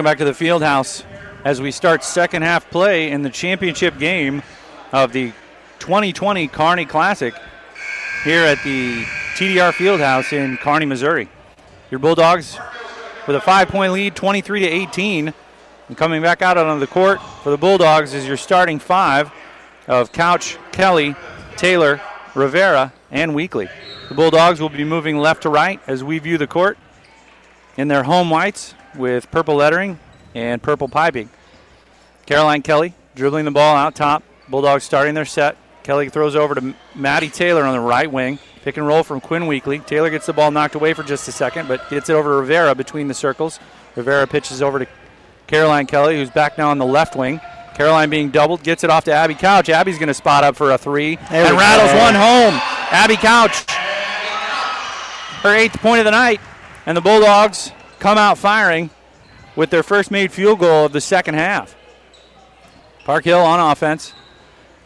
Welcome back to the field house as we start second half play in the championship game of the 2020 Kearney Classic here at the TDR Fieldhouse in Kearney, Missouri. Your Bulldogs with a five-point lead, 23 to 18. And coming back out on the court for the Bulldogs is your starting five of Couch, Kelly, Taylor, Rivera, and Weekly. The Bulldogs will be moving left to right as we view the court in their home whites with purple lettering and purple piping. Caroline Kelly dribbling the ball out top. Bulldogs starting their set. Kelly throws over to Maddie Taylor on the right wing. Pick and roll from Quinn Weekly. Taylor gets the ball knocked away for just a second, but gets it over to Rivera between the circles. Rivera pitches over to Caroline Kelly, who's back now on the left wing. Caroline being doubled, gets it off to Abby Couch. Abby's going to spot up for a three There and rattles go. one home. Abby Couch, her eighth point of the night, and the Bulldogs come out firing with their first made field goal of the second half. Park Hill on offense.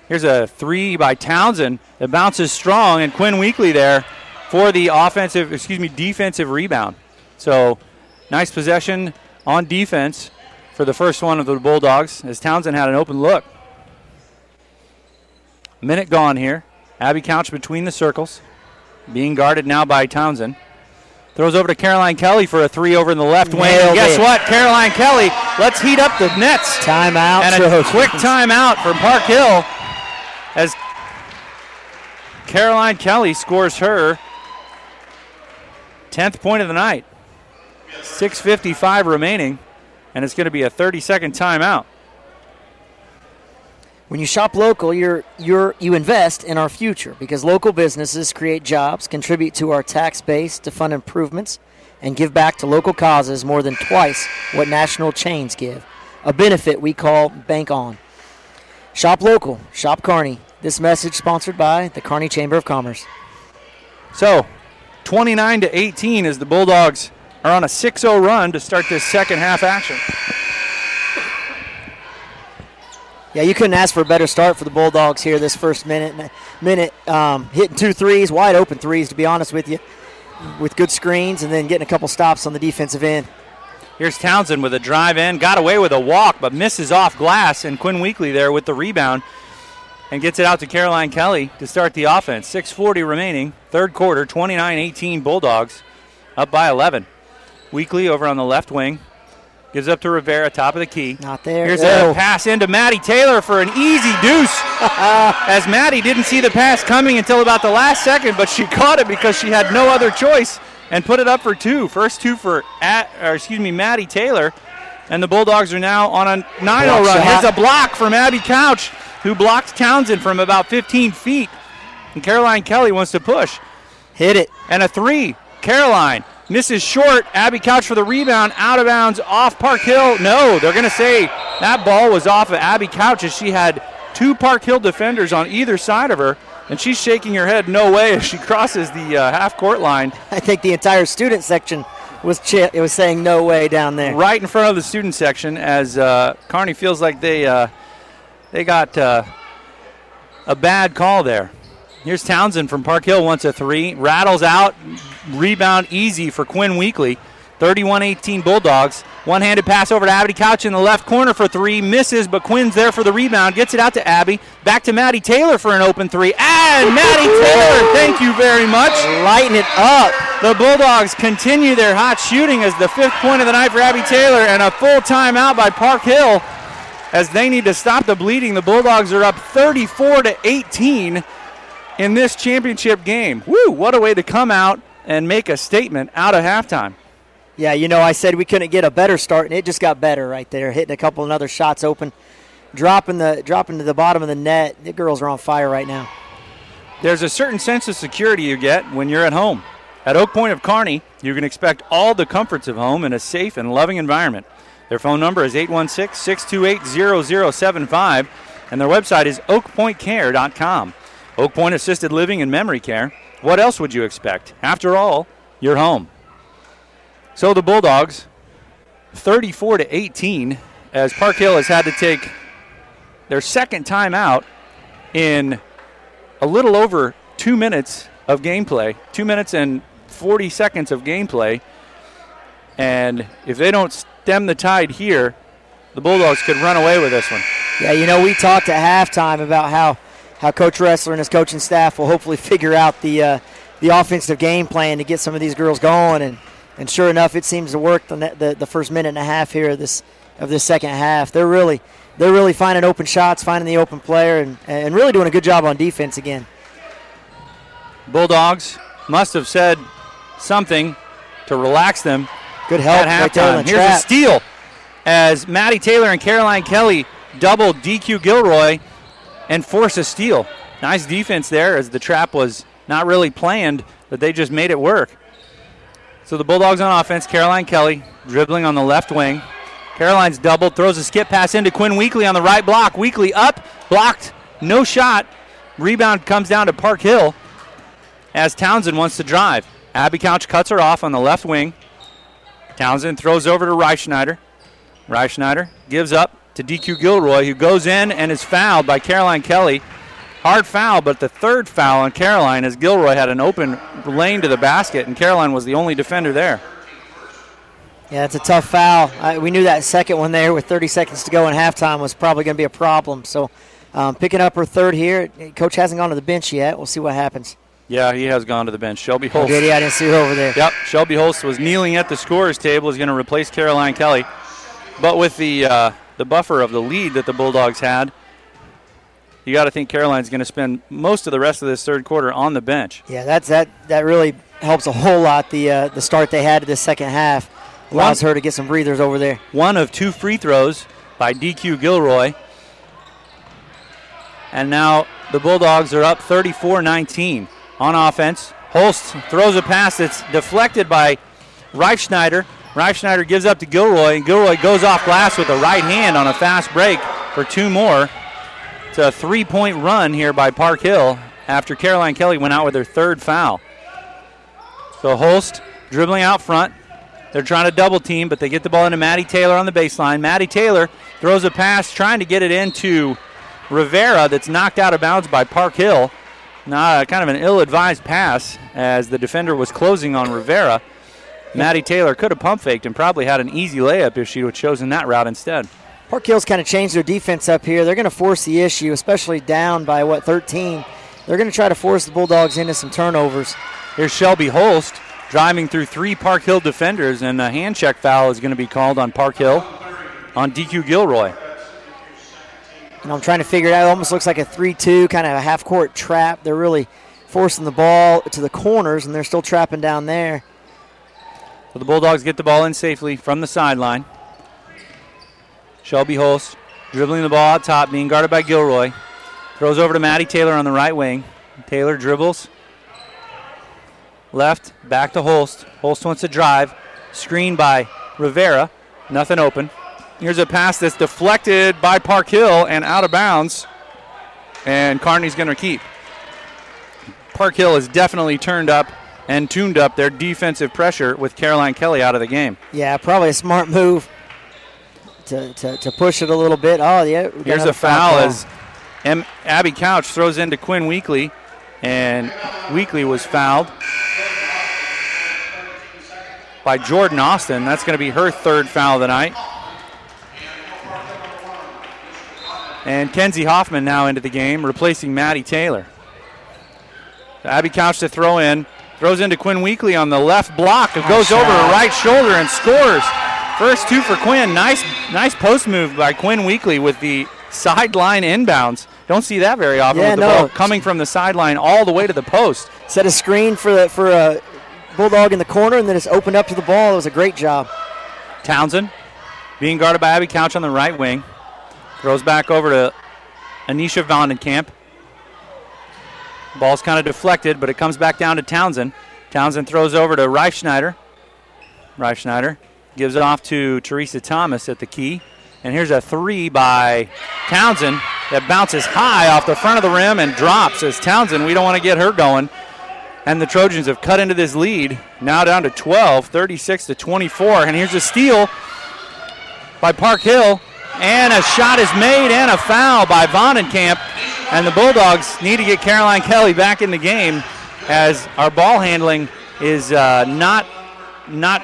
Here's a three by Townsend that bounces strong, and Quinn Weekly there for the offensive, excuse me, defensive rebound. So nice possession on defense for the first one of the Bulldogs as Townsend had an open look. Minute gone here. Abby Couch between the circles, being guarded now by Townsend. Throws over to Caroline Kelly for a three over in the left wing. And guess it. what? Caroline Kelly, let's heat up the nets. Timeout. And a Trojans. quick timeout from Park Hill as Caroline Kelly scores her 10th point of the night. 6.55 remaining, and it's going to be a 30 second timeout. When you shop local, you're you're you invest in our future because local businesses create jobs, contribute to our tax base to fund improvements, and give back to local causes more than twice what national chains give. A benefit we call Bank On. Shop local, shop Kearney. This message sponsored by the Kearney Chamber of Commerce. So, 29 to 18 as the Bulldogs are on a 6 0 run to start this second half action. Yeah, you couldn't ask for a better start for the Bulldogs here this first minute. Minute um, hitting two threes, wide open threes, to be honest with you, with good screens and then getting a couple stops on the defensive end. Here's Townsend with a drive in, got away with a walk, but misses off glass, and Quinn Weekly there with the rebound and gets it out to Caroline Kelly to start the offense. 6.40 remaining, third quarter, 29 18 Bulldogs, up by 11. Weekly over on the left wing, gives up to Rivera, top of the key. Not there. Here's a pass into Maddie Taylor for an easy deuce. As Maddie didn't see the pass coming until about the last second, but she caught it because she had no other choice and put it up for two. First two for at, or excuse me, Maddie Taylor, and the Bulldogs are now on a 9-0 Block run. shot. Here's a block from Abby Couch, who blocked Townsend from about 15 feet, and Caroline Kelly wants to push Hit it. and a three. Caroline misses short. Abby Couch for the rebound, out of bounds, off Park Hill. No, they're going to say that ball was off of Abby Couch as she had two Park Hill defenders on either side of her, and she's shaking her head no way as she crosses the uh, half court line I think the entire student section was chi- it was saying no way down there. right in front of the student section as uh, Kearney feels like they uh, they got uh, a bad call there. Here's Townsend from Park Hill wants a three, rattles out, rebound easy for Quinn Weekly. 31-18 Bulldogs. One-handed pass over to Abby Couch in the left corner for three, misses, but Quinn's there for the rebound, gets it out to Abby, back to Maddie Taylor for an open three, and Maddie Taylor, thank you very much. Lighten it up. The Bulldogs continue their hot shooting as the fifth point of the night for Abby Taylor and a full timeout by Park Hill as they need to stop the bleeding. The Bulldogs are up 34 to 18 in this championship game. Woo, what a way to come out and make a statement out of halftime. Yeah, you know, I said we couldn't get a better start, and it just got better right there. Hitting a couple of other shots open, dropping the dropping to the bottom of the net. The girls are on fire right now. There's a certain sense of security you get when you're at home. At Oak Point of Kearney, you can expect all the comforts of home in a safe and loving environment. Their phone number is 816 628 0075, and their website is oakpointcare.com. Oak Point Assisted Living and Memory Care. What else would you expect? After all, you're home. So the Bulldogs, 34 to 18, as Park Hill has had to take their second timeout in a little over two minutes of gameplay, two minutes and 40 seconds of gameplay. And if they don't stem the tide here, the Bulldogs could run away with this one. Yeah, you know, we talked at halftime about how, how Coach Ressler and his coaching staff will hopefully figure out the uh, the offensive game plan to get some of these girls going, and, and sure enough, it seems to work the, the, the first minute and a half here of this of this second half. They're really they're really finding open shots, finding the open player, and, and really doing a good job on defense again. Bulldogs must have said something to relax them. Good help at halftime. Right Here's trap. a steal as Maddie Taylor and Caroline Kelly double DQ Gilroy and force a steal. Nice defense there as the trap was not really planned, but they just made it work. So the Bulldogs on offense, Caroline Kelly dribbling on the left wing. Caroline's doubled, throws a skip pass into Quinn Weekly on the right block. Weekly up, blocked, no shot. Rebound comes down to Park Hill as Townsend wants to drive. Abby Couch cuts her off on the left wing. Townsend throws over to Reifschneider. Reifschneider gives up to DQ Gilroy, who goes in and is fouled by Caroline Kelly. Hard foul, but the third foul on Caroline as Gilroy had an open lane to the basket, and Caroline was the only defender there. Yeah, it's a tough foul. I, we knew that second one there with 30 seconds to go in halftime was probably going to be a problem. So um, picking up her third here. Coach hasn't gone to the bench yet. We'll see what happens. Yeah, he has gone to the bench. Shelby Holst. Oh, did he? I didn't see her over there. Yep, Shelby Holst was kneeling at the scorer's table. Is going to replace Caroline Kelly, but with the uh, the buffer of the lead that the Bulldogs had, you got to think Caroline's going to spend most of the rest of this third quarter on the bench. Yeah, that's that. That really helps a whole lot. The uh, the start they had to the second half allows one, her to get some breathers over there. One of two free throws by DQ Gilroy, and now the Bulldogs are up 34-19 on offense. Holst throws a pass that's deflected by Reifschneider. Reifschneider gives up to Gilroy, and Gilroy goes off glass with a right hand on a fast break for two more. It's a three point run here by Park Hill after Caroline Kelly went out with her third foul. So Holst dribbling out front. They're trying to double team, but they get the ball into Maddie Taylor on the baseline. Maddie Taylor throws a pass trying to get it into Rivera that's knocked out of bounds by Park Hill. Nah, kind of an ill-advised pass as the defender was closing on Rivera. Maddie Taylor could have pump faked and probably had an easy layup if she would have chosen that route instead. Park Hill's kind of changed their defense up here. They're going to force the issue, especially down by what 13. They're going to try to force the Bulldogs into some turnovers. Here's Shelby Holst driving through three Park Hill defenders, and a hand check foul is going to be called on Park Hill on DQ Gilroy. And I'm trying to figure it out. It almost looks like a 3 2, kind of a half court trap. They're really forcing the ball to the corners, and they're still trapping down there. So the Bulldogs get the ball in safely from the sideline. Shelby Holst dribbling the ball out top, being guarded by Gilroy. Throws over to Maddie Taylor on the right wing. Taylor dribbles. Left, back to Holst. Holst wants to drive. Screen by Rivera. Nothing open. Here's a pass that's deflected by Park Hill and out of bounds. And Kearney's going to keep. Park Hill has definitely turned up and tuned up their defensive pressure with Caroline Kelly out of the game. Yeah, probably a smart move to, to, to push it a little bit. Oh, yeah. Here's a foul as M- Abby Couch throws into Quinn Weekly, and Weekly was fouled by Jordan Austin. That's going to be her third foul of the night. And Kenzie Hoffman now into the game, replacing Maddie Taylor. Abby Couch to throw in. Throws into Quinn Weekly on the left block. It goes over her right shoulder and scores. First two for Quinn. Nice, nice post move by Quinn Weekly with the sideline inbounds. Don't see that very often. Yeah, with the no. ball coming from the sideline all the way to the post. Set a screen for the for a bulldog in the corner, and then it's opened up to the ball. It was a great job. Townsend being guarded by Abby Couch on the right wing. Throws back over to Anisha Vandenkamp. Ball's kind of deflected, but it comes back down to Townsend. Townsend throws over to Reifschneider. Reifschneider gives it off to Teresa Thomas at the key. And here's a three by Townsend that bounces high off the front of the rim and drops as Townsend. We don't want to get her going. And the Trojans have cut into this lead. Now down to 12, 36 to 24. And here's a steal by Park Hill. And a shot is made and a foul by Vandenkamp. And the Bulldogs need to get Caroline Kelly back in the game as our ball handling is uh, not not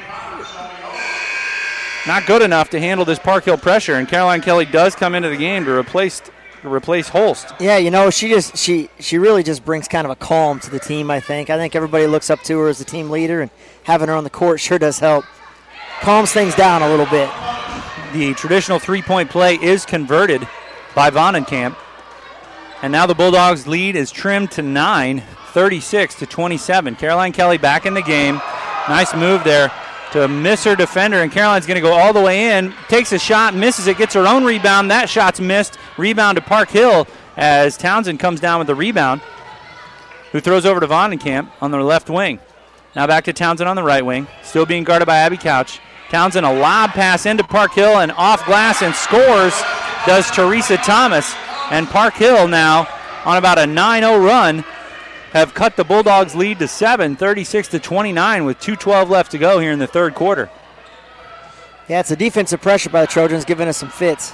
not good enough to handle this Park Hill pressure, and Caroline Kelly does come into the game to replace to replace Holst. Yeah, you know, she just she she really just brings kind of a calm to the team. I think. I think everybody looks up to her as the team leader, and having her on the court sure does help. Calms things down a little bit. The traditional three-point play is converted by Vonenkamp. And now the Bulldogs' lead is trimmed to nine, 36 to 27. Caroline Kelly back in the game. Nice move there to miss her defender, and Caroline's going to go all the way in. Takes a shot, misses it, gets her own rebound. That shot's missed. Rebound to Park Hill as Townsend comes down with the rebound, who throws over to Vonenkamp on the left wing. Now back to Townsend on the right wing, still being guarded by Abby Couch. Townsend a lob pass into Park Hill and off glass and scores does Teresa Thomas. And Park Hill now on about a 9 0 run have cut the Bulldogs' lead to 7, 36 to 29, with 2.12 left to go here in the third quarter. Yeah, it's a defensive pressure by the Trojans giving us some fits.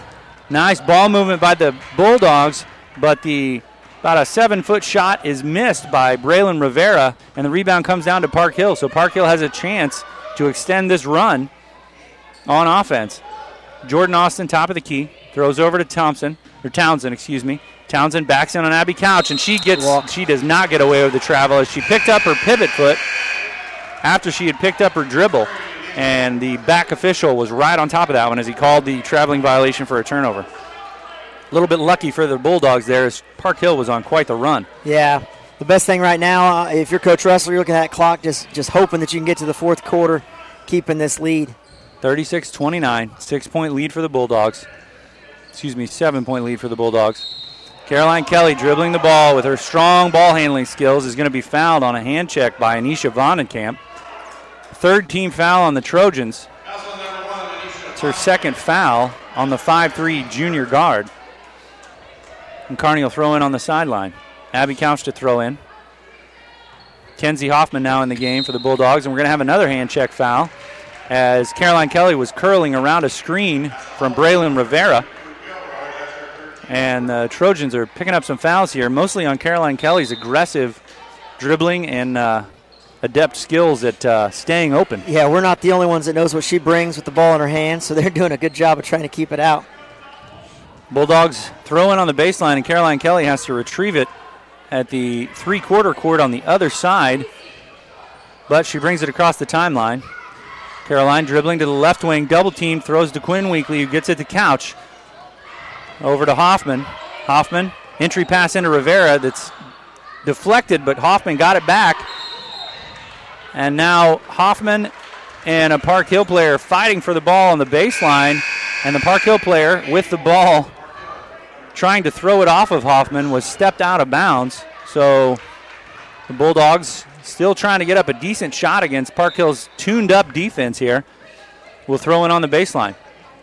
Nice ball movement by the Bulldogs, but the about a seven foot shot is missed by Braylon Rivera, and the rebound comes down to Park Hill. So Park Hill has a chance to extend this run on offense. Jordan Austin, top of the key, throws over to Thompson or Townsend, excuse me. Townsend backs in on Abby Couch, and she gets Walk. she does not get away with the travel as she picked up her pivot foot after she had picked up her dribble, and the back official was right on top of that one as he called the traveling violation for a turnover. A little bit lucky for the Bulldogs there as Park Hill was on quite the run. Yeah, the best thing right now, uh, if you're Coach Russell, you're looking at that clock, just just hoping that you can get to the fourth quarter, keeping this lead. 36-29, six-point lead for the Bulldogs. Excuse me, seven-point lead for the Bulldogs. Caroline Kelly dribbling the ball with her strong ball handling skills is going to be fouled on a hand check by Anisha Vonenkamp. Third team foul on the Trojans. It's her second foul on the 5-3 junior guard. And Kearney will throw in on the sideline. Abby Couch to throw in. Kenzie Hoffman now in the game for the Bulldogs, and we're going to have another hand check foul as Caroline Kelly was curling around a screen from Braylon Rivera. And the Trojans are picking up some fouls here, mostly on Caroline Kelly's aggressive dribbling and uh, adept skills at uh, staying open. Yeah, we're not the only ones that knows what she brings with the ball in her hands, so they're doing a good job of trying to keep it out. Bulldogs throw in on the baseline, and Caroline Kelly has to retrieve it at the three-quarter court on the other side, but she brings it across the timeline. Caroline dribbling to the left wing, double team, throws to Quinn Weekly, who gets it to Couch. Over to Hoffman. Hoffman, entry pass into Rivera that's deflected, but Hoffman got it back. And now Hoffman and a Park Hill player fighting for the ball on the baseline. And the Park Hill player with the ball trying to throw it off of Hoffman was stepped out of bounds. So the Bulldogs still trying to get up a decent shot against Park Hill's tuned up defense here. Will throw in on the baseline.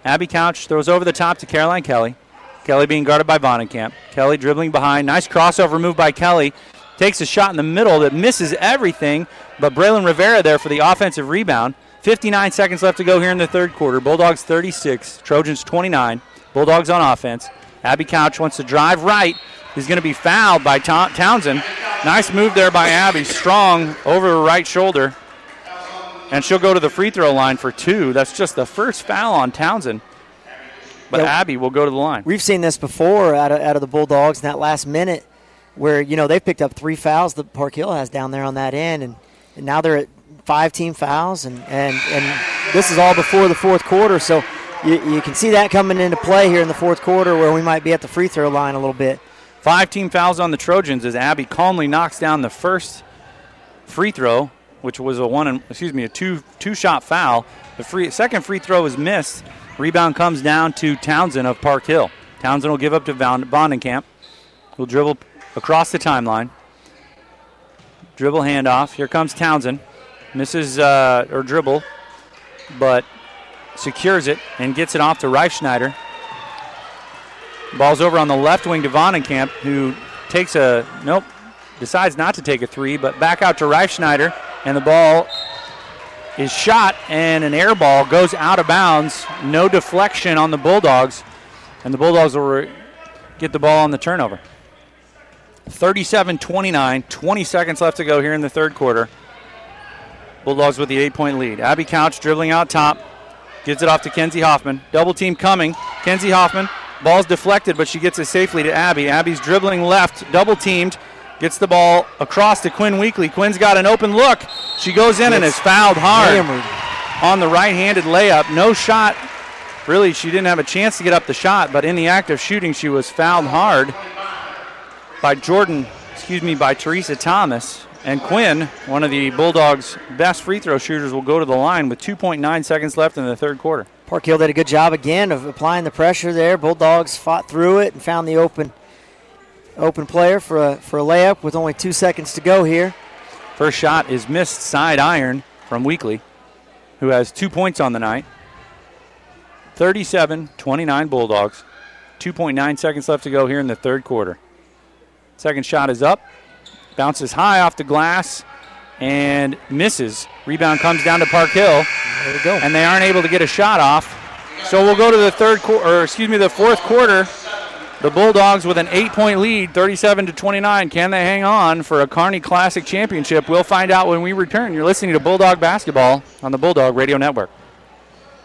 Abby Couch throws over the top to Caroline Kelly. Kelly being guarded by Vonenkamp. Kelly dribbling behind. Nice crossover move by Kelly. Takes a shot in the middle that misses everything, but Braylon Rivera there for the offensive rebound. 59 seconds left to go here in the third quarter. Bulldogs 36, Trojans 29. Bulldogs on offense. Abby Couch wants to drive right. He's going to be fouled by Townsend. Nice move there by Abby. Strong over her right shoulder. And she'll go to the free throw line for two. That's just the first foul on Townsend. But yeah, Abby will go to the line. We've seen this before out of, out of the Bulldogs in that last minute where, you know, they've picked up three fouls that Park Hill has down there on that end. And, and now they're at five team fouls. And, and, and this is all before the fourth quarter. So you, you can see that coming into play here in the fourth quarter where we might be at the free throw line a little bit. Five team fouls on the Trojans as Abby calmly knocks down the first free throw, which was a one, and excuse me, a two two shot foul. The free second free throw is missed Rebound comes down to Townsend of Park Hill. Townsend will give up to Vonenkamp. Will dribble across the timeline. Dribble handoff. Here comes Townsend. Misses uh, or dribble, but secures it and gets it off to Reifschneider. Ball's over on the left wing to Vonenkamp, who takes a nope, decides not to take a three, but back out to Reifschneider, and the ball is shot and an air ball goes out of bounds. No deflection on the Bulldogs, and the Bulldogs will re- get the ball on the turnover. 37 29, 20 seconds left to go here in the third quarter. Bulldogs with the eight point lead. Abby Couch dribbling out top. gives it off to Kenzie Hoffman. Double team coming. Kenzie Hoffman. Ball's deflected, but she gets it safely to Abby. Abby's dribbling left, double teamed. Gets the ball across to Quinn Weekly. Quinn's got an open look. She goes in and is fouled hard Hammered. on the right handed layup. No shot. Really, she didn't have a chance to get up the shot, but in the act of shooting, she was fouled hard by Jordan, excuse me, by Teresa Thomas. And Quinn, one of the Bulldogs' best free throw shooters, will go to the line with 2.9 seconds left in the third quarter. Park Hill did a good job again of applying the pressure there. Bulldogs fought through it and found the open open player for a for a layup with only two seconds to go here. First shot is missed side iron from Weekly, who has two points on the night. 37 29 Bulldogs. 2.9 seconds left to go here in the third quarter. Second shot is up, bounces high off the glass, and misses. Rebound comes down to Park Hill, There we go. and they aren't able to get a shot off. So we'll go to the third quarter, or excuse me, the fourth quarter. The Bulldogs with an eight-point lead, 37 to 29. Can they hang on for a Kearney Classic championship? We'll find out when we return. You're listening to Bulldog Basketball on the Bulldog Radio Network.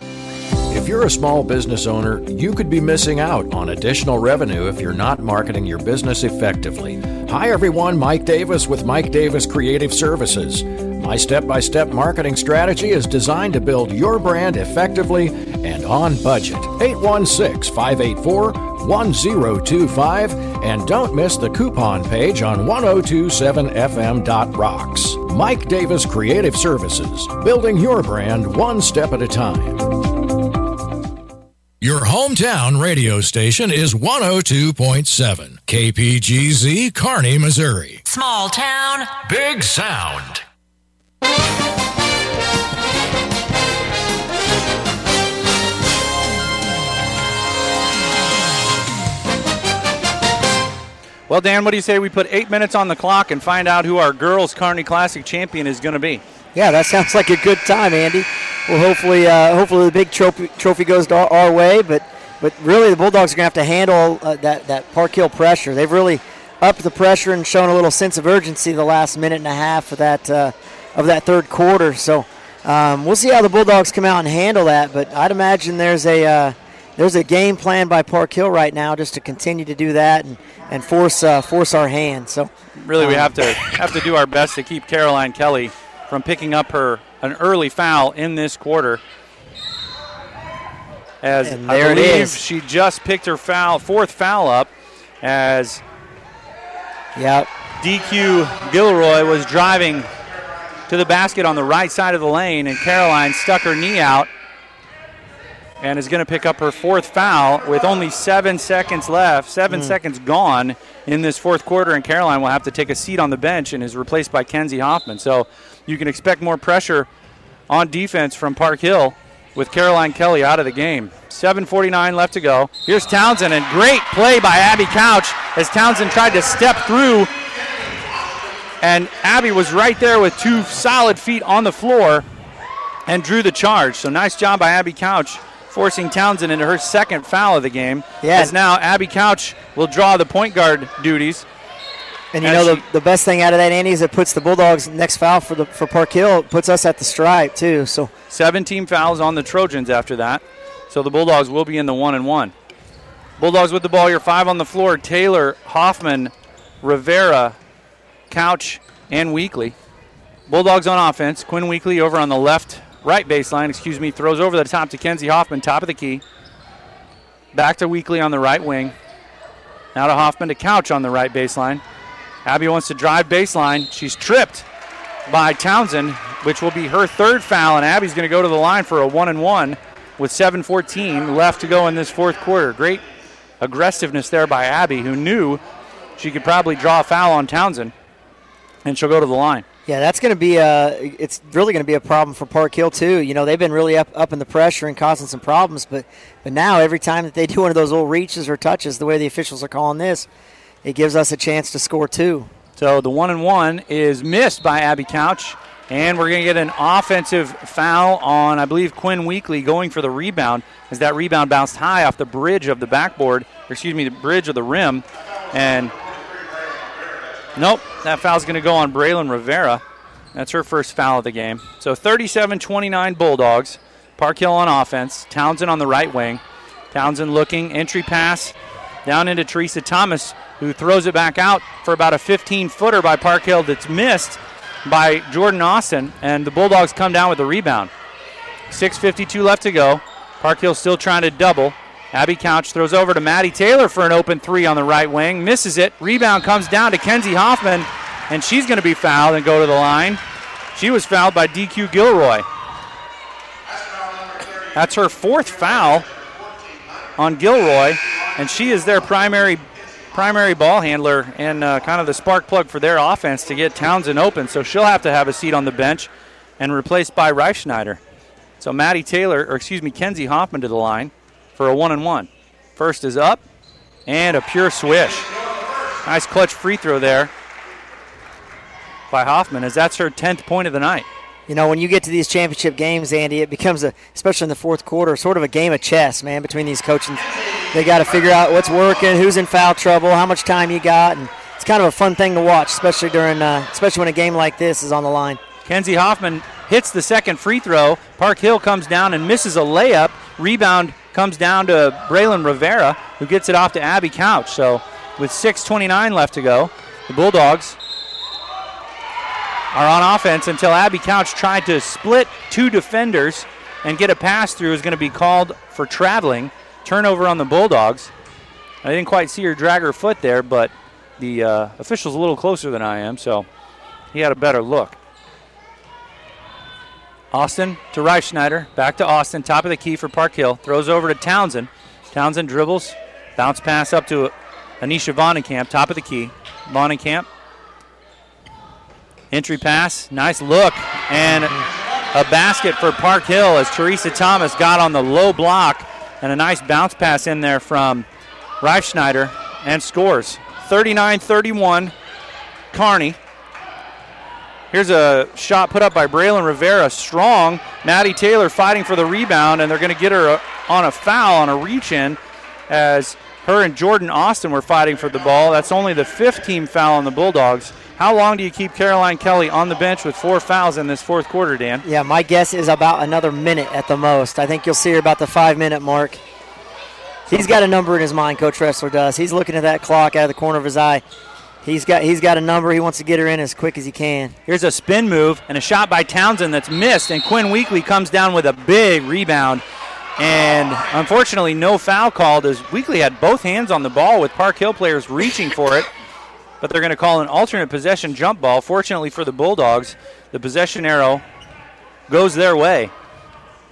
If you're a small business owner, you could be missing out on additional revenue if you're not marketing your business effectively. Hi, everyone. Mike Davis with Mike Davis Creative Services. My step by step marketing strategy is designed to build your brand effectively and on budget. 816 584 1025. And don't miss the coupon page on 1027fm.rocks. Mike Davis Creative Services, building your brand one step at a time. Your hometown radio station is 102.7 KPGZ Kearney, Missouri. Small town, Big Sound. Well, Dan, what do you say we put eight minutes on the clock and find out who our girls Kearney Classic champion is going to be? Yeah, that sounds like a good time, Andy. Well, hopefully, uh, hopefully the big trophy trophy goes our, our way. But but really, the Bulldogs are going to have to handle uh, that that Park Hill pressure. They've really upped the pressure and shown a little sense of urgency the last minute and a half of that uh, of that third quarter. So um, we'll see how the Bulldogs come out and handle that. But I'd imagine there's a uh, there's a game plan by Park Hill right now just to continue to do that and, and force uh, force our hand. So Really, we Um, have to have to do our best to keep Caroline Kelly from picking up her an early foul in this quarter. As And I there it believe is. she just picked her foul, fourth foul up, as yeah, DQ Gilroy was driving to the basket on the right side of the lane, and Caroline stuck her knee out and is going to pick up her fourth foul with only seven seconds left, seven hmm. seconds gone in this fourth quarter, and Caroline will have to take a seat on the bench and is replaced by Kenzie Hoffman. So you can expect more pressure on defense from Park Hill with Caroline Kelly out of the game. 7.49 left to go. Here's Townsend, and great play by Abby Couch as Townsend tried to step through and Abby was right there with two solid feet on the floor and drew the charge. So nice job by Abby Couch forcing Townsend into her second foul of the game. Yeah. As now Abby Couch will draw the point guard duties. And you know the, the best thing out of that, Andy, is it puts the Bulldogs next foul for the for Park Hill. It puts us at the stripe too. So 17 fouls on the Trojans after that. So the Bulldogs will be in the one and one. Bulldogs with the ball. You're five on the floor. Taylor, Hoffman, Rivera, Couch, and Weekly. Bulldogs on offense. Quinn Weekly over on the left, right baseline, excuse me, throws over the top to Kenzie Hoffman, top of the key. Back to Weekly on the right wing. Now to Hoffman to Couch on the right baseline. Abby wants to drive baseline. She's tripped by Townsend, which will be her third foul, and Abby's going to go to the line for a one and one with 7:14 left to go in this fourth quarter. Great aggressiveness there by Abby, who knew she could probably draw a foul on Townsend, and she'll go to the line. Yeah, that's going to be a. It's really going to be a problem for Park Hill too. You know they've been really up up in the pressure and causing some problems, but but now every time that they do one of those little reaches or touches, the way the officials are calling this, it gives us a chance to score two. So the one and one is missed by Abby Couch, and we're going to get an offensive foul on, I believe, Quinn Weekly going for the rebound as that rebound bounced high off the bridge of the backboard, excuse me, the bridge of the rim, and nope, that foul's going to go on Braylon Rivera. That's her first foul of the game. So 37-29 Bulldogs. Park Hill on offense. Townsend on the right wing. Townsend looking, entry pass down into Teresa Thomas, who throws it back out for about a 15 footer by Park Hill that's missed by Jordan Austin, and the Bulldogs come down with the rebound. 6.52 left to go. Park Hill still trying to double. Abby Couch throws over to Maddie Taylor for an open three on the right wing. Misses it. Rebound comes down to Kenzie Hoffman, and she's going to be fouled and go to the line. She was fouled by DQ Gilroy. That's her fourth foul on Gilroy, and she is their primary primary ball handler and uh, kind of the spark plug for their offense to get Townsend open. So she'll have to have a seat on the bench and replaced by Reifschneider. So Maddie Taylor, or excuse me, Kenzie Hoffman to the line for a one and one. First is up and a pure swish. Nice clutch free throw there by Hoffman, as that's her 10th point of the night. You know, when you get to these championship games, Andy, it becomes a, especially in the fourth quarter, sort of a game of chess, man, between these coaches. They got to figure out what's working, who's in foul trouble, how much time you got, and it's kind of a fun thing to watch, especially during, uh, especially when a game like this is on the line. Kenzie Hoffman hits the second free throw. Park Hill comes down and misses a layup. Rebound comes down to Braylon Rivera, who gets it off to Abby Couch. So, with 6:29 left to go, the Bulldogs are on offense until Abby Couch tried to split two defenders and get a pass through is going to be called for traveling. Turnover on the Bulldogs. I didn't quite see her drag her foot there, but the uh, official's a little closer than I am, so he had a better look. Austin to Reifschneider. Back to Austin. Top of the key for Park Hill. Throws over to Townsend. Townsend dribbles. Bounce pass up to Anisha Vonnekamp. Top of the key. Vonnekamp. Entry pass. Nice look. And a basket for Park Hill as Teresa Thomas got on the low block. And a nice bounce pass in there from Reifschneider and scores. 39 31. Kearney. Here's a shot put up by Braylon Rivera. Strong. Maddie Taylor fighting for the rebound, and they're going to get her uh, on a foul on a reach in as her and Jordan Austin were fighting for the ball. That's only the fifth team foul on the Bulldogs. How long do you keep Caroline Kelly on the bench with four fouls in this fourth quarter, Dan? Yeah, my guess is about another minute at the most. I think you'll see her about the five minute mark. He's got a number in his mind, Coach Ressler does. He's looking at that clock out of the corner of his eye. He's got he's got a number. He wants to get her in as quick as he can. Here's a spin move and a shot by Townsend that's missed, and Quinn Weekly comes down with a big rebound. And unfortunately, no foul called as Weekly had both hands on the ball with Park Hill players reaching for it. But they're going to call an alternate possession jump ball. Fortunately for the Bulldogs, the possession arrow goes their way.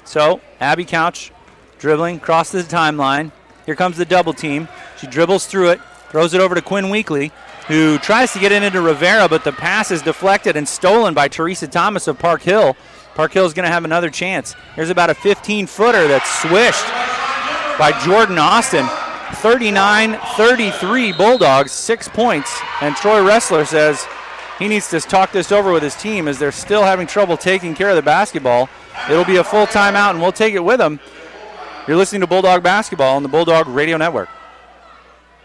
So Abby Couch dribbling, crosses the timeline. Here comes the double team. She dribbles through it, throws it over to Quinn Weekly who tries to get it into Rivera, but the pass is deflected and stolen by Teresa Thomas of Park Hill. Park Hill is going to have another chance. Here's about a 15 footer that's swished by Jordan Austin. 39 33 Bulldogs, six points. And Troy Ressler says he needs to talk this over with his team as they're still having trouble taking care of the basketball. It'll be a full timeout, and we'll take it with them. You're listening to Bulldog Basketball on the Bulldog Radio Network.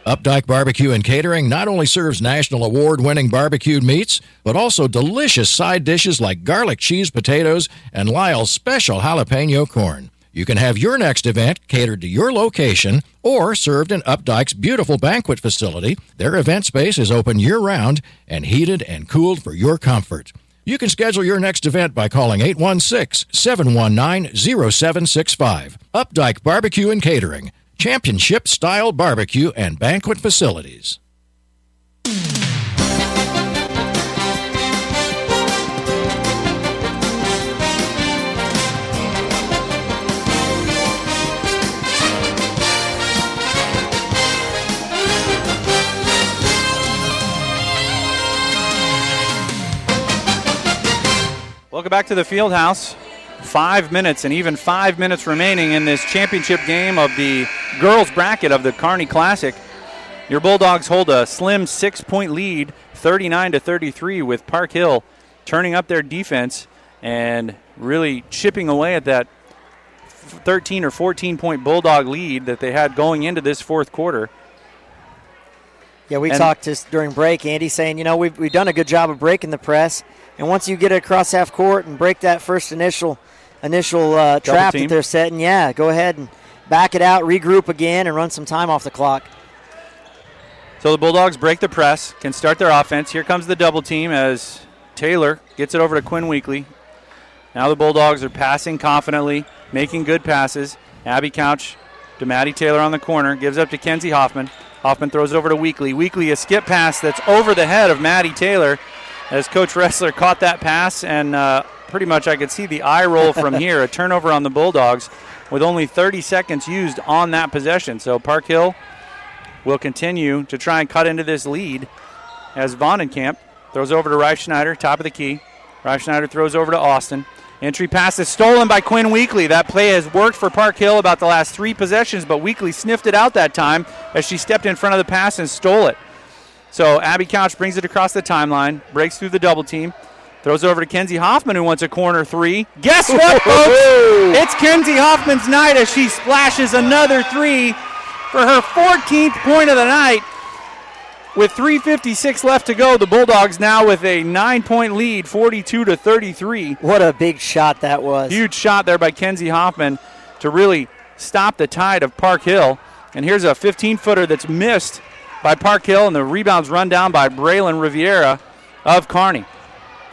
Updike Barbecue and Catering not only serves national award winning barbecued meats, but also delicious side dishes like garlic cheese potatoes and Lyle's special jalapeno corn. You can have your next event catered to your location or served in Updike's beautiful banquet facility. Their event space is open year round and heated and cooled for your comfort. You can schedule your next event by calling 816 719 0765. Updike Barbecue and Catering championship style barbecue and banquet facilities. Welcome back to the field house five minutes and even five minutes remaining in this championship game of the girls bracket of the Kearney Classic. Your Bulldogs hold a slim six point lead, 39 to 33, with Park Hill turning up their defense and really chipping away at that 13 or 14 point Bulldog lead that they had going into this fourth quarter. Yeah, we and talked just during break, Andy, saying, you know, we've, we've done a good job of breaking the press. And once you get it across half court and break that first initial initial uh, trap that they're setting. Yeah, go ahead and back it out, regroup again, and run some time off the clock. So the Bulldogs break the press, can start their offense. Here comes the double team as Taylor gets it over to Quinn Weekly. Now the Bulldogs are passing confidently, making good passes. Abby Couch to Maddie Taylor on the corner, gives up to Kenzie Hoffman. Hoffman throws it over to Weekly. Weekly, a skip pass that's over the head of Maddie Taylor as Coach Ressler caught that pass, and uh, pretty much I could see the eye roll from here. A turnover on the Bulldogs with only 30 seconds used on that possession. So Park Hill will continue to try and cut into this lead as Vondenkamp throws over to Reifschneider, top of the key. Reifschneider throws over to Austin. Entry pass is stolen by Quinn Weekly. That play has worked for Park Hill about the last three possessions, but Weekly sniffed it out that time as she stepped in front of the pass and stole it. So Abby Couch brings it across the timeline, breaks through the double team, throws it over to Kenzie Hoffman, who wants a corner three. Guess what, folks? it's Kenzie Hoffman's night as she splashes another three for her 14th point of the night. With 3:56 left to go, the Bulldogs now with a nine-point lead, 42 to 33. What a big shot that was! Huge shot there by Kenzie Hoffman to really stop the tide of Park Hill. And here's a 15-footer that's missed by Park Hill, and the rebounds run down by Braylon Rivera of Kearney.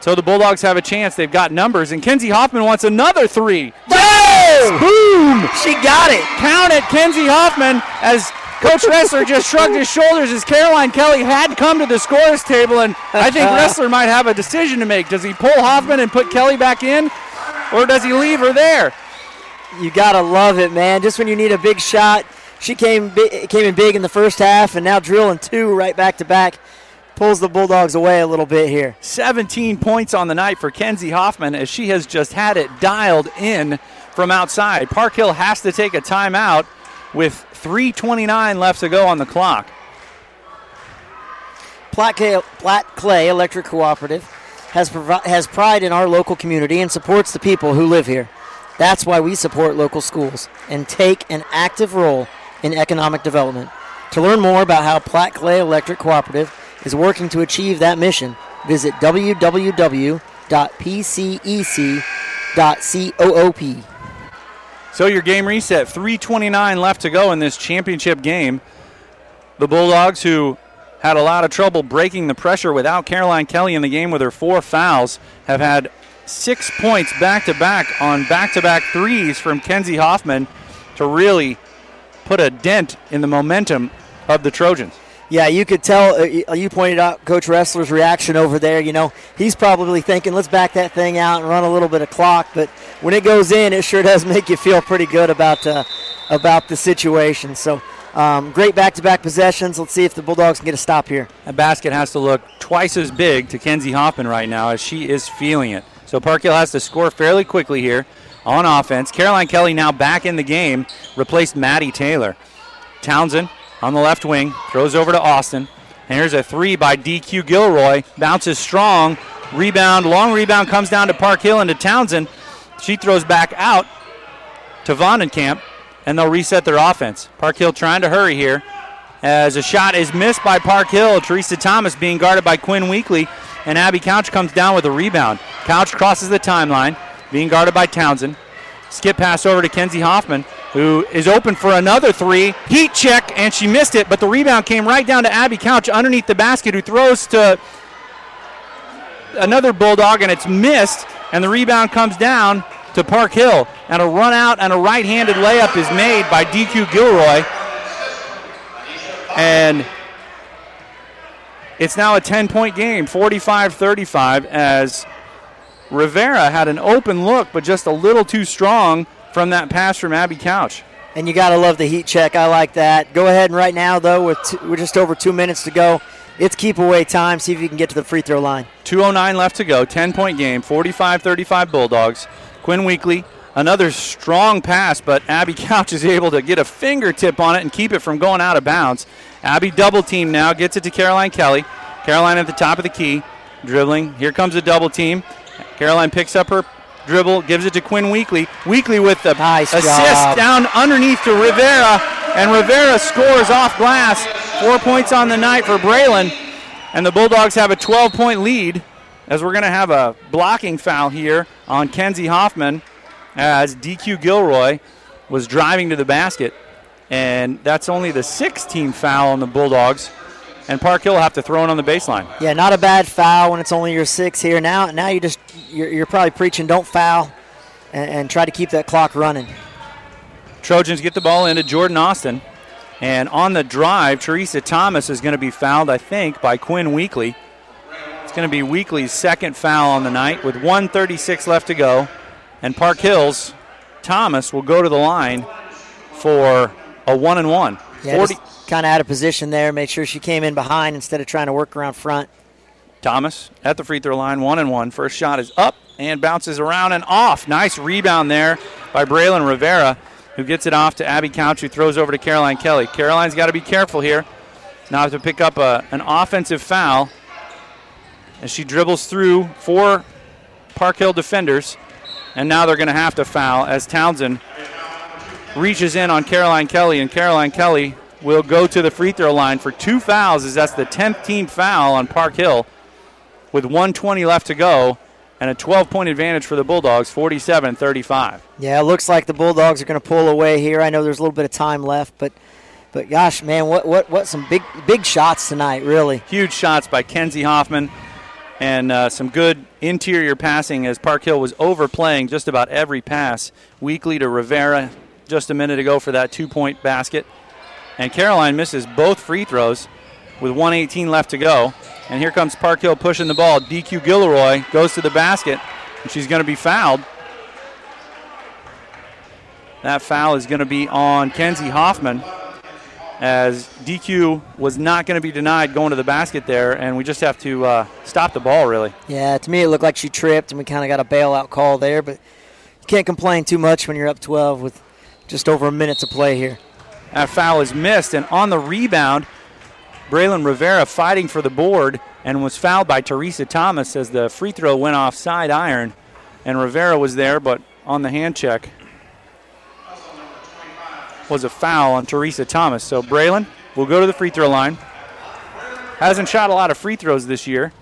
So the Bulldogs have a chance. They've got numbers, and Kenzie Hoffman wants another three. Yes! Boom! She got it. Count it, Kenzie Hoffman, as Coach Ressler just shrugged his shoulders as Caroline Kelly had come to the scores table, and I think Ressler might have a decision to make. Does he pull Hoffman and put Kelly back in, or does he leave her there? You gotta love it, man. Just when you need a big shot, she came came in big in the first half, and now drilling two right back to back pulls the Bulldogs away a little bit here. 17 points on the night for Kenzie Hoffman as she has just had it dialed in from outside. Park Hill has to take a timeout with 3.29 left to go on the clock. Platte Clay, Electric Cooperative has, provi- has pride in our local community and supports the people who live here. That's why we support local schools and take an active role in economic development. To learn more about how Platte Clay Electric Cooperative is working to achieve that mission, visit www.pcec.coop. So your game reset, 329 left to go in this championship game. The Bulldogs, who had a lot of trouble breaking the pressure without Caroline Kelly in the game with her four fouls, have had six points back to back on back to back threes from Kenzie Hoffman to really put a dent in the momentum of the Trojans. Yeah, you could tell. Uh, you pointed out Coach Ressler's reaction over there. You know, he's probably thinking, let's back that thing out and run a little bit of clock. But when it goes in, it sure does make you feel pretty good about uh, about the situation. So. Um, great back-to-back possessions. Let's see if the Bulldogs can get a stop here. A basket has to look twice as big to Kenzie Hoffman right now as she is feeling it. So Park Hill has to score fairly quickly here on offense. Caroline Kelly now back in the game, replaced Maddie Taylor. Townsend on the left wing, throws over to Austin. And here's a three by DQ Gilroy. Bounces strong. Rebound, long rebound comes down to Park Hill and to Townsend. She throws back out to Vondenkamp, and they'll reset their offense. Park Hill trying to hurry here as a shot is missed by Park Hill. Teresa Thomas being guarded by Quinn Weekly, and Abby Couch comes down with a rebound. Couch crosses the timeline, being guarded by Townsend. Skip pass over to Kenzie Hoffman, who is open for another three. Heat check, and she missed it, but the rebound came right down to Abby Couch underneath the basket, who throws to another Bulldog, and it's missed, and the rebound comes down to Park Hill. And a run out and a right handed layup is made by DQ Gilroy. And it's now a 10 point game, 45 35, as Rivera had an open look, but just a little too strong from that pass from Abby Couch. And you got to love the heat check. I like that. Go ahead and right now, though, with two, we're just over two minutes to go. It's keep away time. See if you can get to the free throw line. 2.09 left to go. 10 point game. 45 35 Bulldogs. Quinn Weekly, another strong pass, but Abby Couch is able to get a fingertip on it and keep it from going out of bounds. Abby double team now, gets it to Caroline Kelly. Caroline at the top of the key, dribbling. Here comes a double team. Caroline picks up her dribble, gives it to Quinn Weekly. Weekly with the nice assist job. down underneath to Rivera, and Rivera scores off glass. Four points on the night for Braylon, and the Bulldogs have a 12 point lead as we're going to have a blocking foul here on Kenzie Hoffman as DQ Gilroy was driving to the basket, and that's only the sixth team foul on the Bulldogs. And Park Hill will have to throw it on the baseline. Yeah, not a bad foul when it's only your six here. Now, now you just you're, you're probably preaching don't foul, and, and try to keep that clock running. Trojans get the ball into Jordan Austin. And on the drive, Teresa Thomas is going to be fouled, I think, by Quinn Weekly. It's going to be Weekly's second foul on the night with 136 left to go. And Park Hills, Thomas will go to the line for a one and one. Yeah, 40. Kind of out of position there. Made sure she came in behind instead of trying to work around front. Thomas at the free throw line, one and one. First shot is up and bounces around and off. Nice rebound there by Braylon Rivera who gets it off to Abby Couch, who throws over to Caroline Kelly. Caroline's got to be careful here not to pick up a, an offensive foul as she dribbles through four Park Hill defenders. And now they're going to have to foul as Townsend reaches in on Caroline Kelly, and Caroline Kelly will go to the free throw line for two fouls, as that's the 10th team foul on Park Hill with 120 left to go and a 12 point advantage for the Bulldogs, 47 35. Yeah, it looks like the Bulldogs are going to pull away here. I know there's a little bit of time left, but. But gosh, man, what what what some big big shots tonight, really. Huge shots by Kenzie Hoffman, and uh, some good interior passing as Park Hill was overplaying just about every pass. Weekly to Rivera just a minute ago for that two-point basket, and Caroline misses both free throws with 118 left to go. And here comes Park Hill pushing the ball. DQ Gilroy goes to the basket, and she's going to be fouled. That foul is going to be on Kenzie Hoffman as DQ was not going to be denied going to the basket there, and we just have to uh, stop the ball, really. Yeah, to me it looked like she tripped, and we kind of got a bailout call there, but you can't complain too much when you're up 12 with just over a minute to play here. That foul is missed, and on the rebound, Braylon Rivera fighting for the board and was fouled by Teresa Thomas as the free throw went off side iron. And Rivera was there, but on the hand check was a foul on Teresa Thomas. So Braylon will go to the free throw line. Hasn't shot a lot of free throws this year,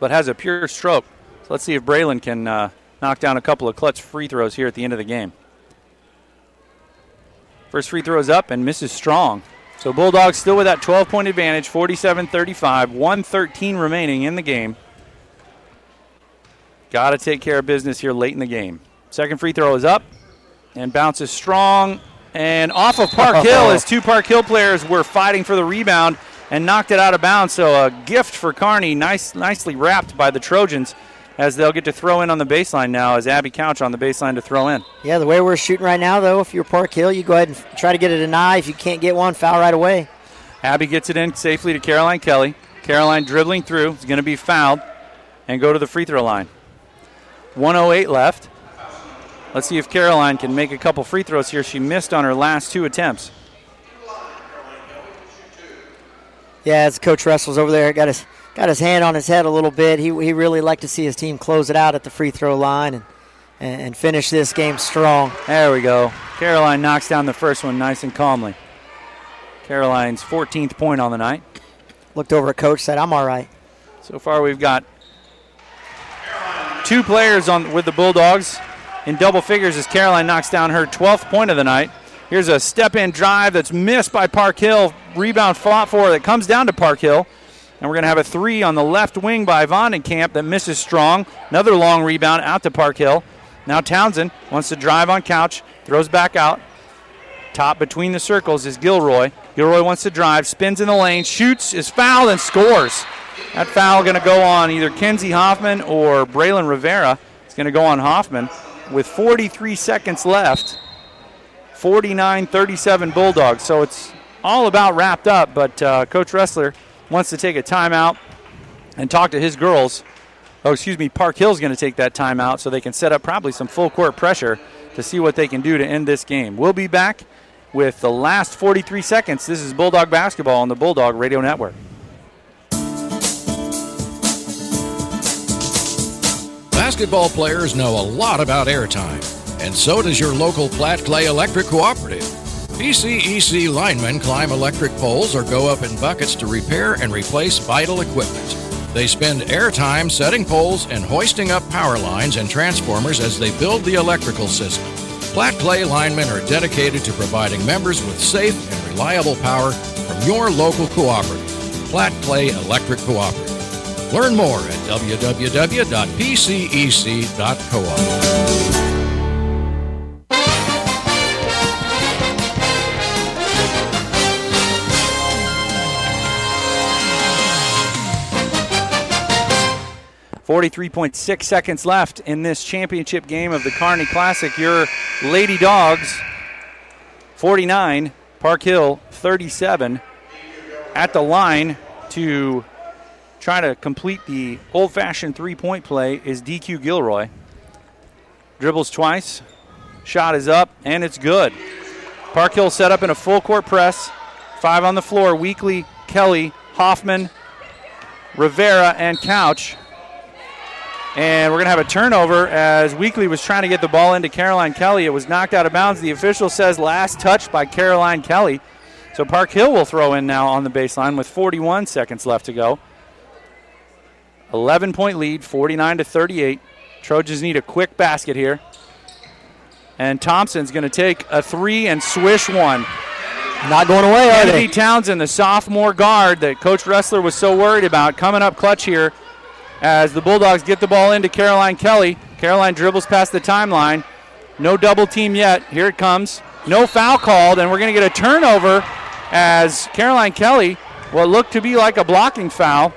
but has a pure stroke. So let's see if Braylon can uh, knock down a couple of clutch free throws here at the end of the game. First free throw is up and misses strong. So Bulldogs still with that 12 point advantage, 47 35, 113 remaining in the game. Got to take care of business here late in the game. Second free throw is up and bounces strong and off of Park Hill as two Park Hill players were fighting for the rebound and knocked it out of bounds. So a gift for Kearney. nice, nicely wrapped by the Trojans as they'll get to throw in on the baseline now as Abby Couch on the baseline to throw in. Yeah, the way we're shooting right now, though, if you're Park Hill, you go ahead and try to get a deny. If you can't get one, foul right away. Abby gets it in safely to Caroline Kelly. Caroline dribbling through is going to be fouled and go to the free throw line. 108 left. Let's see if Caroline can make a couple free throws here. She missed on her last two attempts. Yeah, as Coach Ressler's over there, got his got his hand on his head a little bit. He, he really liked to see his team close it out at the free throw line and, and finish this game strong. There we go. Caroline knocks down the first one nice and calmly. Caroline's 14th point on the night. Looked over at coach, said, "I'm all right." So far, we've got two players on with the Bulldogs in double figures as Caroline knocks down her 12th point of the night. Here's a step-in drive that's missed by Park Hill. Rebound fought for that comes down to Park Hill. And we're going to have a three on the left wing by Vondenkamp that misses strong. Another long rebound out to Park Hill. Now Townsend wants to drive on Couch, throws back out. Top between the circles is Gilroy. Gilroy wants to drive, spins in the lane, shoots, is fouled, and scores. That foul going to go on either Kenzie Hoffman or Braylon Rivera. It's going to go on Hoffman with 43 seconds left. 49 37 Bulldogs. So it's all about wrapped up, but uh, Coach Ressler wants to take a timeout and talk to his girls. Oh, excuse me, Park Hill's going to take that timeout so they can set up probably some full court pressure to see what they can do to end this game. We'll be back with the last 43 seconds. This is Bulldog Basketball on the Bulldog Radio Network. Basketball players know a lot about airtime, and so does your local Platte Clay Electric Cooperative. PCEC linemen climb electric poles or go up in buckets to repair and replace vital equipment. They spend airtime setting poles and hoisting up power lines and transformers as they build the electrical system. Platte Clay linemen are dedicated to providing members with safe and reliable power from your local cooperative. Platte Clay Electric Cooperative. Learn more at www.pcec.coop. 43.6 seconds left in this championship game of the Kearney Classic. Your Lady Dogs, 49, Park Hill, 37. At the line to try to complete the old fashioned three point play is DQ Gilroy. Dribbles twice, shot is up, and it's good. Park Hill set up in a full court press. Five on the floor. Weekly, Kelly, Hoffman, Rivera, and Couch. And we're going to have a turnover as Weekly was trying to get the ball into Caroline Kelly. It was knocked out of bounds. The official says last touch by Caroline Kelly. So Park Hill will throw in now on the baseline with 41 seconds left to go. 11 point lead, 49 to 38. Trojans need a quick basket here. And Thompson's going to take a three and swish one. Not going away, are Kennedy they? Townsend, the sophomore guard that Coach Ressler was so worried about, coming up clutch here as the Bulldogs get the ball into Caroline Kelly. Caroline dribbles past the timeline. No double team yet. Here it comes. No foul called, and we're going to get a turnover as Caroline Kelly, what looked to be like a blocking foul,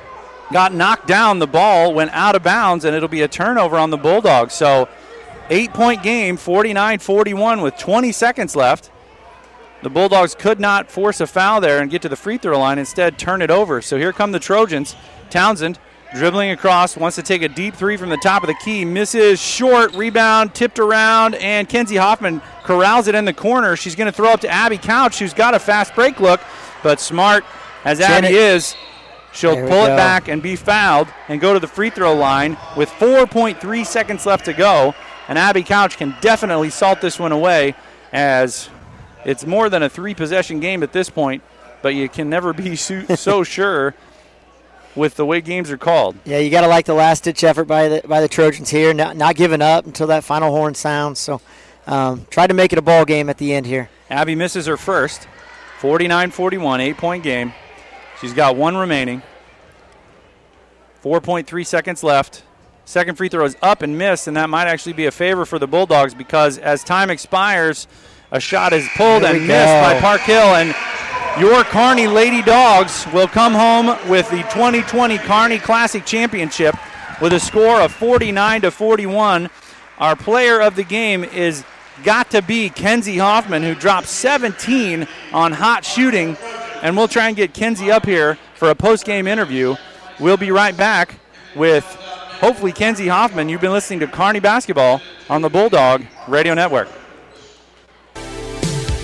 got knocked down. The ball went out of bounds, and it'll be a turnover on the Bulldogs. So, eight point game, 49 41 with 20 seconds left. The Bulldogs could not force a foul there and get to the free throw line, instead, turn it over. So, here come the Trojans. Townsend Dribbling across, wants to take a deep three from the top of the key, misses short, rebound, tipped around, and Kenzie Hoffman corrals it in the corner. She's going to throw up to Abby Couch, who's got a fast break look, but smart as Janet. Abby is, she'll pull it back and be fouled and go to the free throw line with 4.3 seconds left to go. And Abby Couch can definitely salt this one away as it's more than a three possession game at this point, but you can never be so, so sure with the way games are called. Yeah, you got to like the last ditch effort by the by the Trojans here, not, not giving up until that final horn sounds. So, um, try to make it a ball game at the end here. Abby misses her first. 49 41, eight point game. She's got one remaining. 4.3 seconds left. Second free throw is up and missed, and that might actually be a favor for the Bulldogs because as time expires, a shot is pulled and we missed by Park Hill. And your Kearney Lady Dogs will come home with the 2020 Kearney Classic Championship with a score of 49 to 41. Our player of the game is got to be Kenzie Hoffman, who dropped 17 on hot shooting. And we'll try and get Kenzie up here for a post game interview. We'll be right back with hopefully Kenzie Hoffman. You've been listening to Kearney Basketball on the Bulldog Radio Network.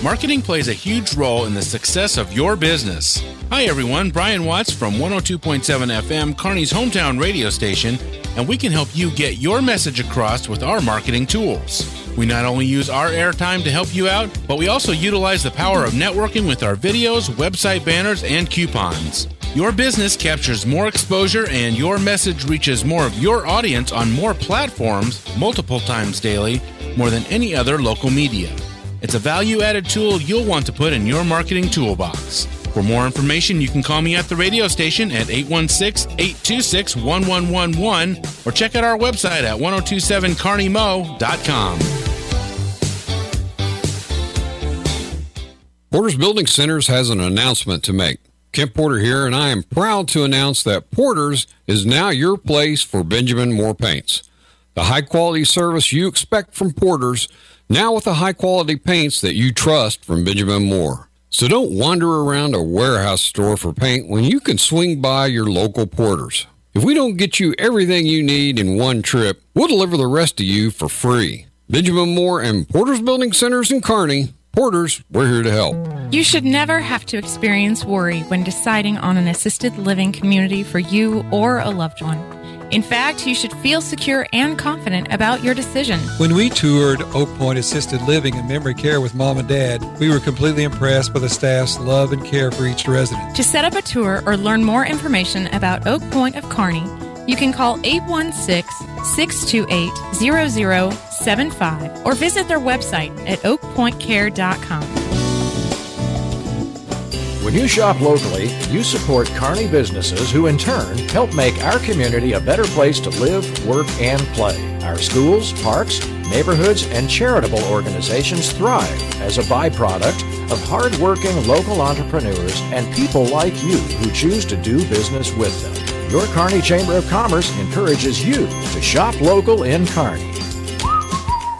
Marketing plays a huge role in the success of your business. Hi, everyone. Brian Watts from 102.7 FM, Kearney's hometown radio station, and we can help you get your message across with our marketing tools. We not only use our airtime to help you out, but we also utilize the power of networking with our videos, website banners, and coupons. Your business captures more exposure and your message reaches more of your audience on more platforms multiple times daily, more than any other local media. It's a value added tool you'll want to put in your marketing toolbox. For more information, you can call me at the radio station at 816 826 1111 or check out our website at 1027carneymo.com. Porter's Building Centers has an announcement to make. Kent Porter here, and I am proud to announce that Porter's is now your place for Benjamin Moore paints. The high quality service you expect from Porter's, now with the high quality paints that you trust from Benjamin Moore. So don't wander around a warehouse store for paint when you can swing by your local Porter's. If we don't get you everything you need in one trip, we'll deliver the rest to you for free. Benjamin Moore and Porter's Building Centers in Kearney. Porter's, we're here to help. You should never have to experience worry when deciding on an assisted living community for you or a loved one. In fact, you should feel secure and confident about your decision. When we toured Oak Point Assisted Living and Memory Care with Mom and Dad, we were completely impressed by the staff's love and care for each resident. To set up a tour or learn more information about Oak Point of Kearney, you can call 816 628 0075 or visit their website at oakpointcare.com. When you shop locally, you support Kearney businesses who in turn help make our community a better place to live, work, and play. Our schools, parks, neighborhoods, and charitable organizations thrive as a byproduct of hardworking local entrepreneurs and people like you who choose to do business with them. Your Kearney Chamber of Commerce encourages you to shop local in Kearney.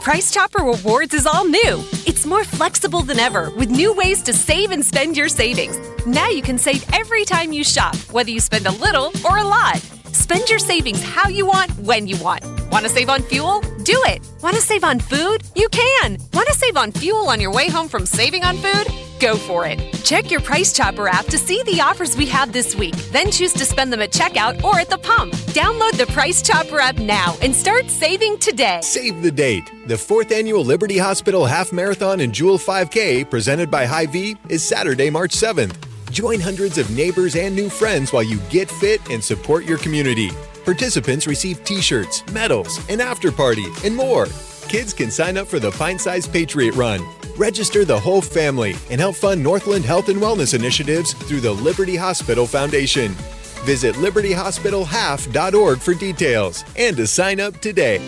Price Chopper Rewards is all new. It's more flexible than ever with new ways to save and spend your savings. Now you can save every time you shop, whether you spend a little or a lot. Spend your savings how you want, when you want. Want to save on fuel? Do it. Want to save on food? You can. Want to save on fuel on your way home from saving on food? Go for it. Check your Price Chopper app to see the offers we have this week. Then choose to spend them at checkout or at the pump. Download the Price Chopper app now and start saving today. Save the date. The fourth annual Liberty Hospital Half Marathon and Jewel 5K, presented by Hy-Vee, is Saturday, March 7th. Join hundreds of neighbors and new friends while you get fit and support your community. Participants receive t shirts, medals, an after party, and more. Kids can sign up for the Pint Size Patriot Run. Register the whole family and help fund Northland Health and Wellness initiatives through the Liberty Hospital Foundation. Visit libertyhospitalhalf.org for details and to sign up today.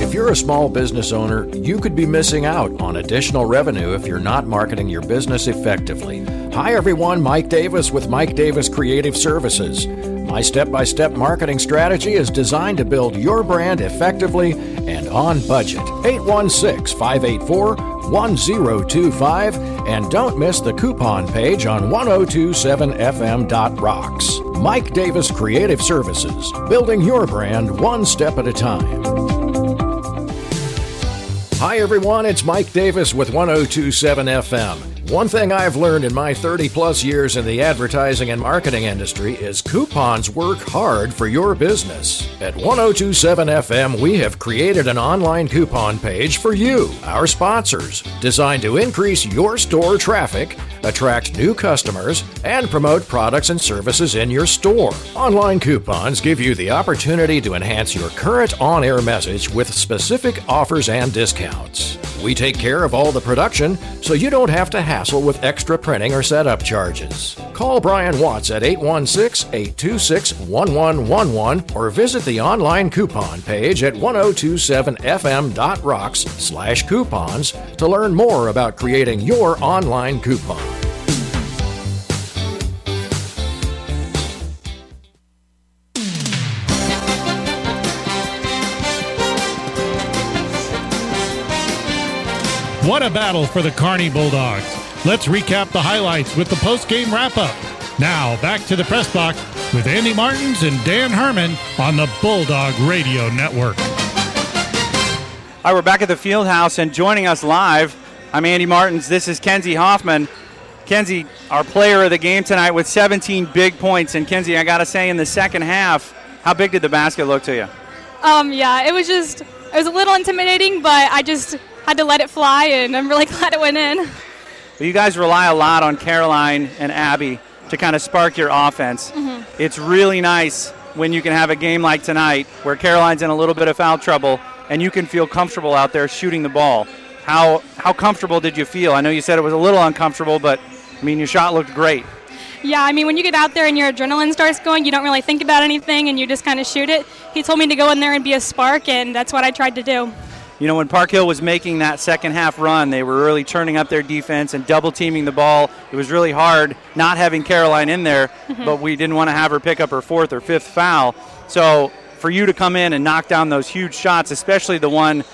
If you're a small business owner, you could be missing out on additional revenue if you're not marketing your business effectively. Hi, everyone. Mike Davis with Mike Davis Creative Services. My step by step marketing strategy is designed to build your brand effectively and on budget. 816 584 1025. And don't miss the coupon page on 1027fm.rocks. Mike Davis Creative Services, building your brand one step at a time. Hi, everyone. It's Mike Davis with 1027 FM. One thing I've learned in my 30 plus years in the advertising and marketing industry is coupons work hard for your business. At 1027 FM, we have created an online coupon page for you, our sponsors, designed to increase your store traffic, attract new customers, and promote products and services in your store. Online coupons give you the opportunity to enhance your current on air message with specific offers and discounts. We take care of all the production so you don't have to hassle with extra printing or setup charges. Call Brian Watts at 816 826 1111 or visit the online coupon page at 1027fm.rocks slash coupons to learn more about creating your online coupon. What a battle for the Kearney Bulldogs. Let's recap the highlights with the post-game wrap-up. Now, back to the press box with Andy Martins and Dan Herman on the Bulldog Radio Network. All right, we're back at the field house, and joining us live, I'm Andy Martins. This is Kenzie Hoffman. Kenzie, our player of the game tonight with 17 big points. And Kenzie, I got to say, in the second half, how big did the basket look to you? Um, yeah, it was just, it was a little intimidating, but I just had to let it fly, and I'm really glad it went in. Well, you guys rely a lot on Caroline and Abby to kind of spark your offense. Mhm. It's really nice when you can have a game like tonight where Caroline's in a little bit of foul trouble and you can feel comfortable out there shooting the ball. How how comfortable did you feel? I know you said it was a little uncomfortable, but I mean your shot looked great. Yeah, I mean, when you get out there and your adrenaline starts going, you don't really think about anything, and you just kind of shoot it. He told me to go in there and be a spark, and that's what I tried to do. You know, when Park Hill was making that second half run, they were really turning up their defense and double teaming the ball. It was really hard not having Caroline in there, Mhm. but we didn't want to have her pick up her fourth or fifth foul. So for you to come in and knock down those huge shots, especially the one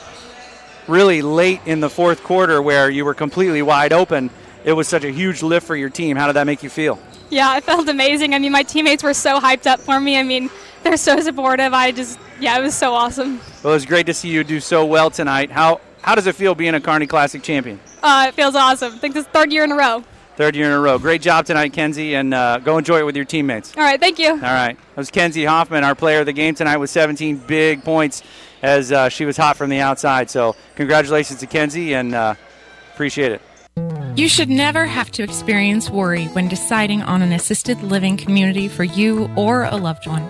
really late in the fourth quarter where you were completely wide open, it was such a huge lift for your team. How did that make you feel? Yeah, it felt amazing. I mean, my teammates were so hyped up for me. I mean, they're so supportive. I just, yeah, it was so awesome. Well, it was great to see you do so well tonight. How how does it feel being a Kearney Classic champion? Uh, it feels awesome. I think this is third year in a row. Third year in a row. Great job tonight, Kenzie, and uh, go enjoy it with your teammates. All right, thank you. All right. That was Kenzie Hoffman, our player of the game tonight, with 17 big points as uh, she was hot from the outside. So, congratulations to Kenzie, and uh, appreciate it. You should never have to experience worry when deciding on an assisted living community for you or a loved one.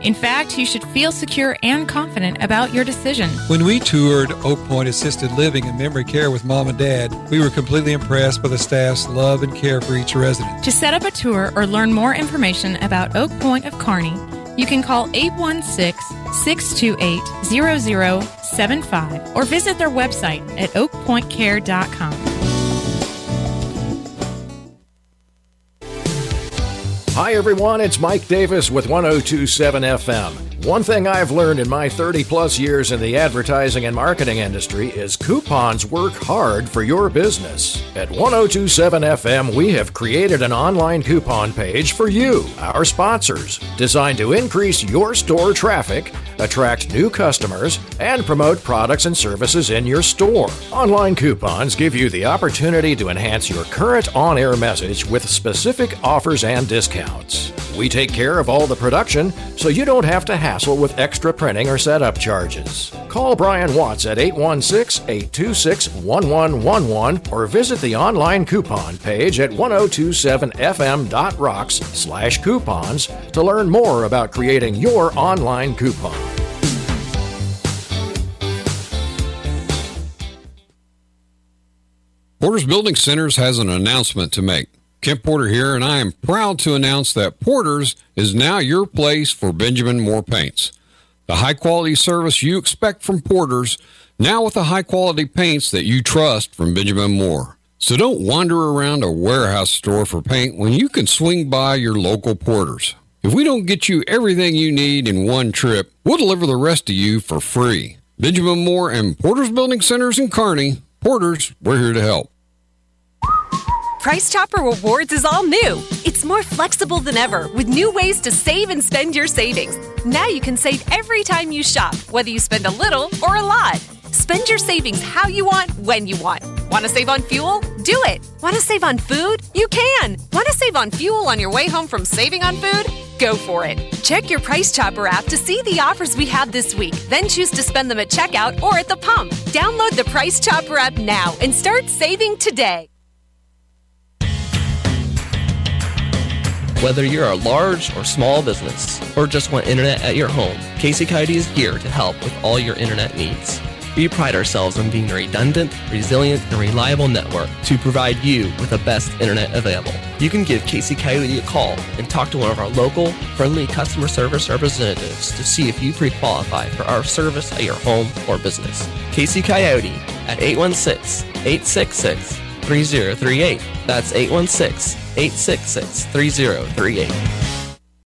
In fact, you should feel secure and confident about your decision. When we toured Oak Point Assisted Living and Memory Care with Mom and Dad, we were completely impressed by the staff's love and care for each resident. To set up a tour or learn more information about Oak Point of Kearney, you can call 816 628 0075 or visit their website at oakpointcare.com. Hi, everyone. It's Mike Davis with 1027 FM. One thing I've learned in my 30 plus years in the advertising and marketing industry is coupons work hard for your business. At 1027 FM, we have created an online coupon page for you, our sponsors, designed to increase your store traffic, attract new customers, and promote products and services in your store. Online coupons give you the opportunity to enhance your current on air message with specific offers and discounts. We take care of all the production so you don't have to hassle with extra printing or setup charges. Call Brian Watts at 816 826 1111 or visit the online coupon page at 1027fm.rocks slash coupons to learn more about creating your online coupon. Porter's Building Centers has an announcement to make. Kent Porter here, and I am proud to announce that Porter's is now your place for Benjamin Moore paints. The high quality service you expect from Porter's, now with the high quality paints that you trust from Benjamin Moore. So don't wander around a warehouse store for paint when you can swing by your local Porter's. If we don't get you everything you need in one trip, we'll deliver the rest to you for free. Benjamin Moore and Porter's Building Centers in Kearney. Porter's, we're here to help. Price Chopper Rewards is all new. It's more flexible than ever with new ways to save and spend your savings. Now you can save every time you shop, whether you spend a little or a lot. Spend your savings how you want, when you want. Want to save on fuel? Do it. Want to save on food? You can. Want to save on fuel on your way home from saving on food? Go for it. Check your Price Chopper app to see the offers we have this week. Then choose to spend them at checkout or at the pump. Download the Price Chopper app now and start saving today. Whether you're a large or small business, or just want internet at your home, Casey Coyote is here to help with all your internet needs. We pride ourselves on being a redundant, resilient, and reliable network to provide you with the best internet available. You can give Casey Coyote a call and talk to one of our local, friendly customer service representatives to see if you pre-qualify for our service at your home or business. Casey Coyote at 816-866-3038. That's 816 866 3038.